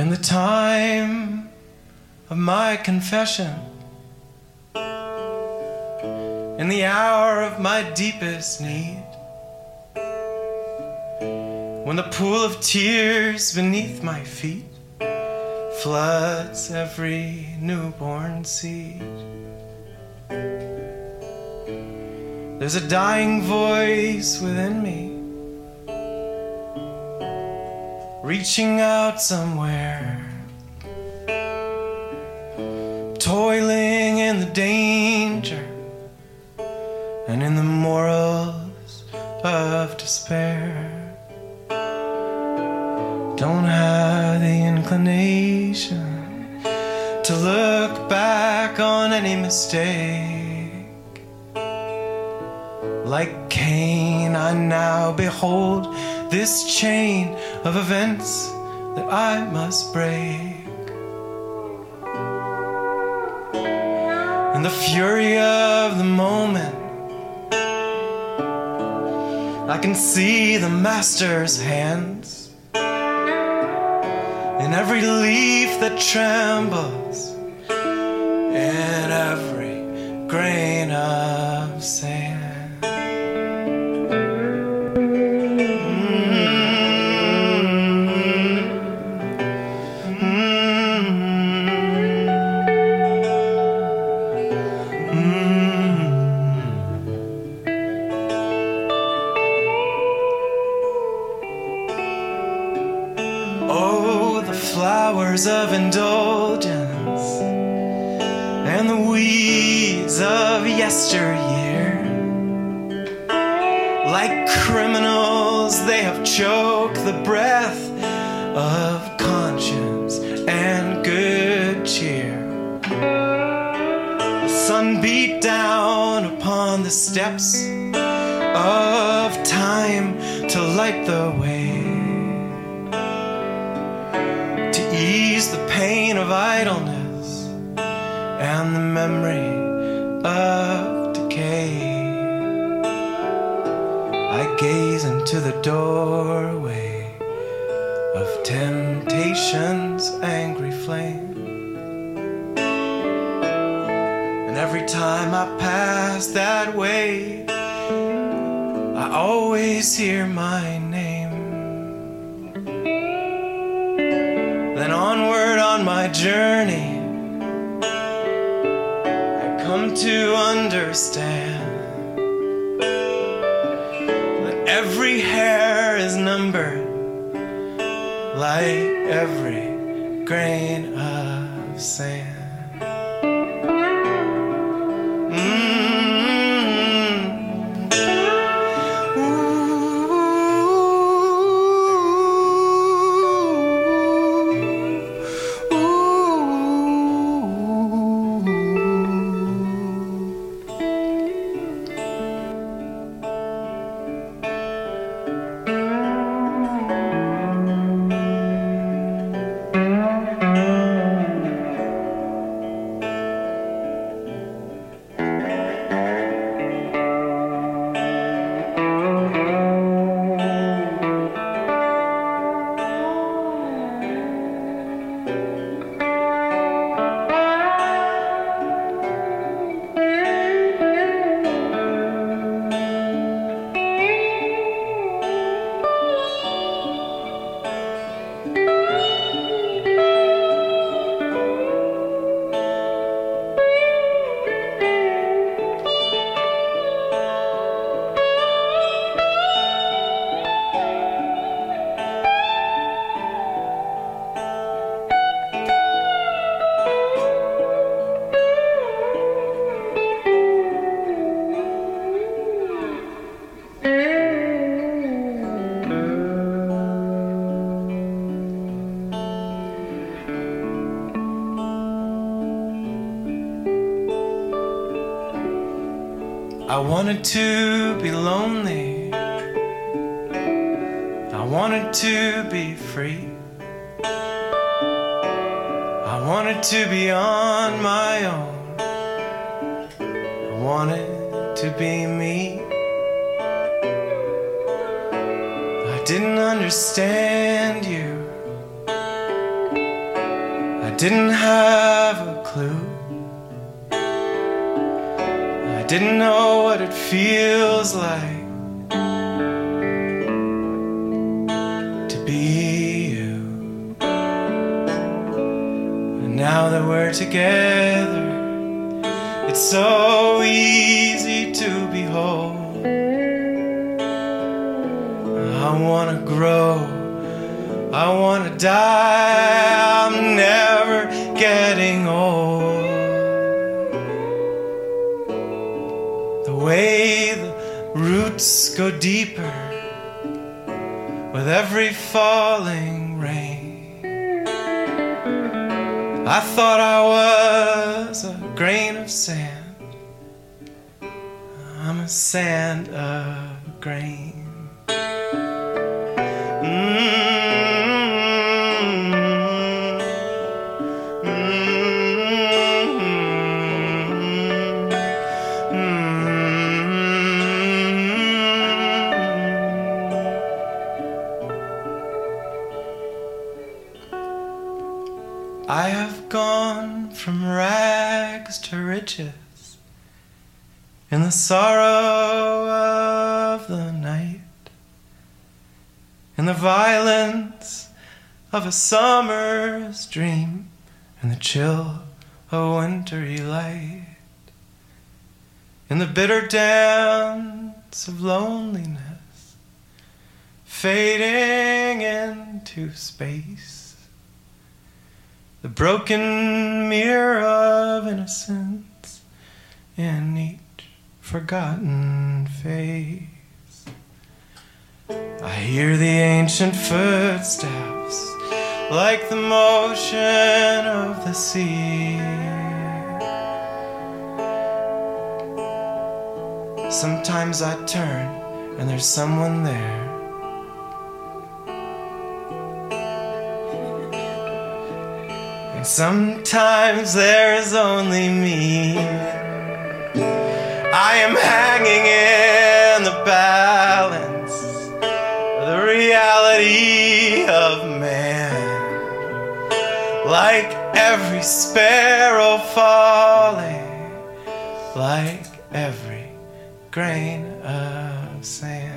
In the time of my confession, in the hour of my deepest need, when the pool of tears beneath my feet floods every newborn seed. There's a dying voice within me, reaching out somewhere, toiling in the danger and in the morals of despair. Don't have the inclination to look back on any mistake. Like Cain, I now behold this chain of events that I must break. In the fury of the moment, I can see the master's hands in every leaf that trembles, in every grain of sand. Flowers of indulgence and the weeds of yesteryear. Like criminals, they have choked the breath of conscience and good cheer. The sun beat down upon the steps of time to light the way pain of idleness and the memory of decay. I gaze into the doorway of temptation's angry flame. And every time I pass that way, I always hear my name. My journey, I come to understand that every hair is numbered like every grain of sand. I wanted to be lonely. I wanted to be free. I wanted to be on my own. I wanted to be me. I didn't understand you. I didn't have a clue. Didn't know what it feels like to be you. And now that we're together, it's so easy to behold. I wanna grow, I wanna die, I'm never getting old. Way the roots go deeper with every falling rain. I thought I was a grain of sand. I'm a sand of grain. I have gone from rags to riches in the sorrow of the night, in the violence of a summer's dream, in the chill of wintry light, in the bitter dance of loneliness, fading into space the broken mirror of innocence in each forgotten face. I hear the ancient footsteps like the motion of the sea. Sometimes I turn and there's someone there. And sometimes there's only me. I am hanging in the balance of the reality of man. Like every sparrow falling, like every grain of sand.